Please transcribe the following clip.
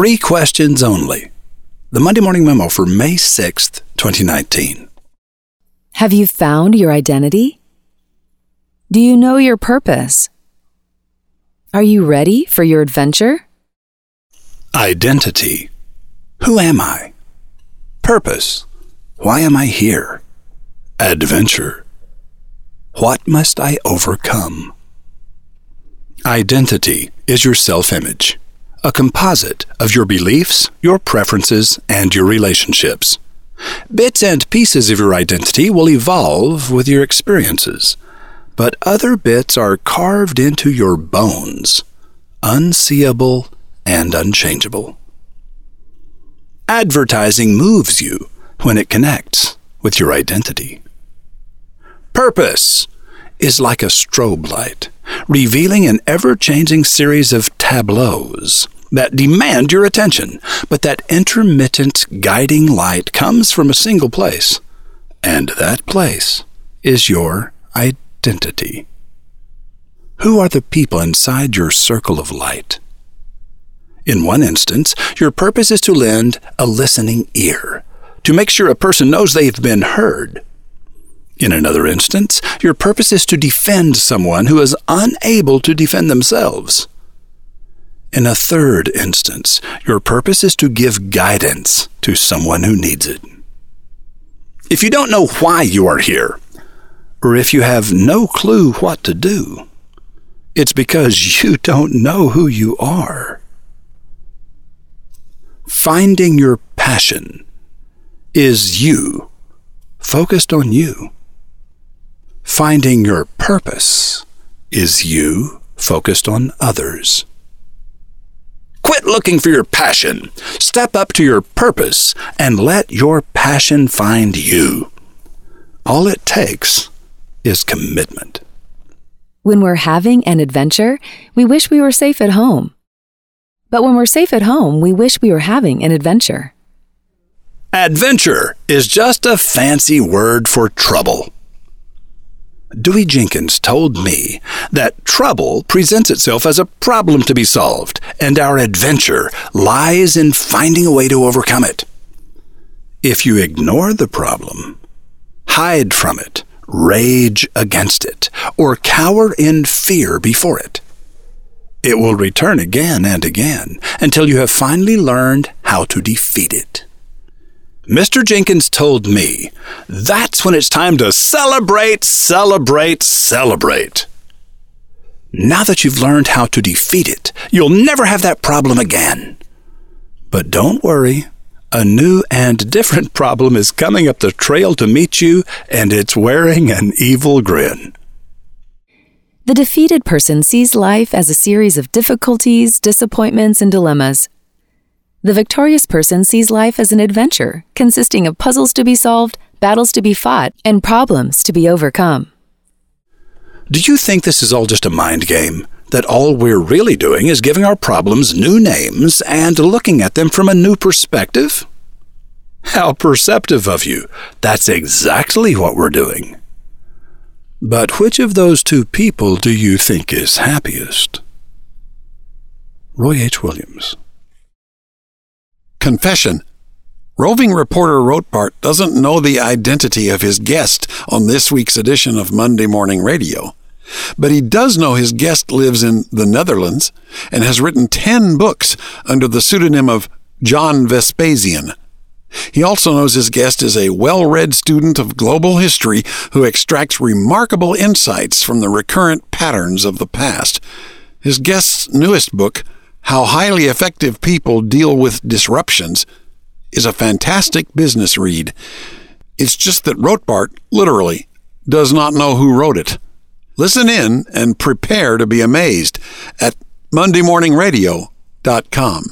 Three questions only. The Monday Morning Memo for May 6th, 2019. Have you found your identity? Do you know your purpose? Are you ready for your adventure? Identity. Who am I? Purpose. Why am I here? Adventure. What must I overcome? Identity is your self image, a composite of your beliefs, your preferences, and your relationships. Bits and pieces of your identity will evolve with your experiences, but other bits are carved into your bones, unseeable and unchangeable. Advertising moves you when it connects with your identity. Purpose is like a strobe light, revealing an ever changing series of tableaus that demand your attention, but that intermittent guiding light comes from a single place, and that place is your identity. Who are the people inside your circle of light? In one instance, your purpose is to lend a listening ear, to make sure a person knows they've been heard in another instance, your purpose is to defend someone who is unable to defend themselves. In a third instance, your purpose is to give guidance to someone who needs it. If you don't know why you are here, or if you have no clue what to do, it's because you don't know who you are. Finding your passion is you, focused on you. Finding your purpose is you focused on others. Quit looking for your passion. Step up to your purpose and let your passion find you. All it takes is commitment. When we're having an adventure, we wish we were safe at home. But when we're safe at home, we wish we were having an adventure. Adventure is just a fancy word for trouble. Dewey Jenkins told me that trouble presents itself as a problem to be solved, and our adventure lies in finding a way to overcome it. If you ignore the problem, hide from it, rage against it, or cower in fear before it, it will return again and again until you have finally learned how to defeat it. Mr. Jenkins told me that's when it's time to celebrate, celebrate, celebrate. Now that you've learned how to defeat it, you'll never have that problem again. But don't worry, a new and different problem is coming up the trail to meet you, and it's wearing an evil grin. The defeated person sees life as a series of difficulties, disappointments, and dilemmas. The victorious person sees life as an adventure consisting of puzzles to be solved, battles to be fought, and problems to be overcome. Do you think this is all just a mind game? That all we're really doing is giving our problems new names and looking at them from a new perspective? How perceptive of you! That's exactly what we're doing. But which of those two people do you think is happiest? Roy H. Williams. Confession. Roving reporter Rotbart doesn't know the identity of his guest on this week's edition of Monday Morning Radio. But he does know his guest lives in the Netherlands and has written 10 books under the pseudonym of John Vespasian. He also knows his guest is a well read student of global history who extracts remarkable insights from the recurrent patterns of the past. His guest's newest book, how Highly Effective People Deal with Disruptions is a fantastic business read. It's just that Rotbart, literally, does not know who wrote it. Listen in and prepare to be amazed at MondayMorningRadio.com.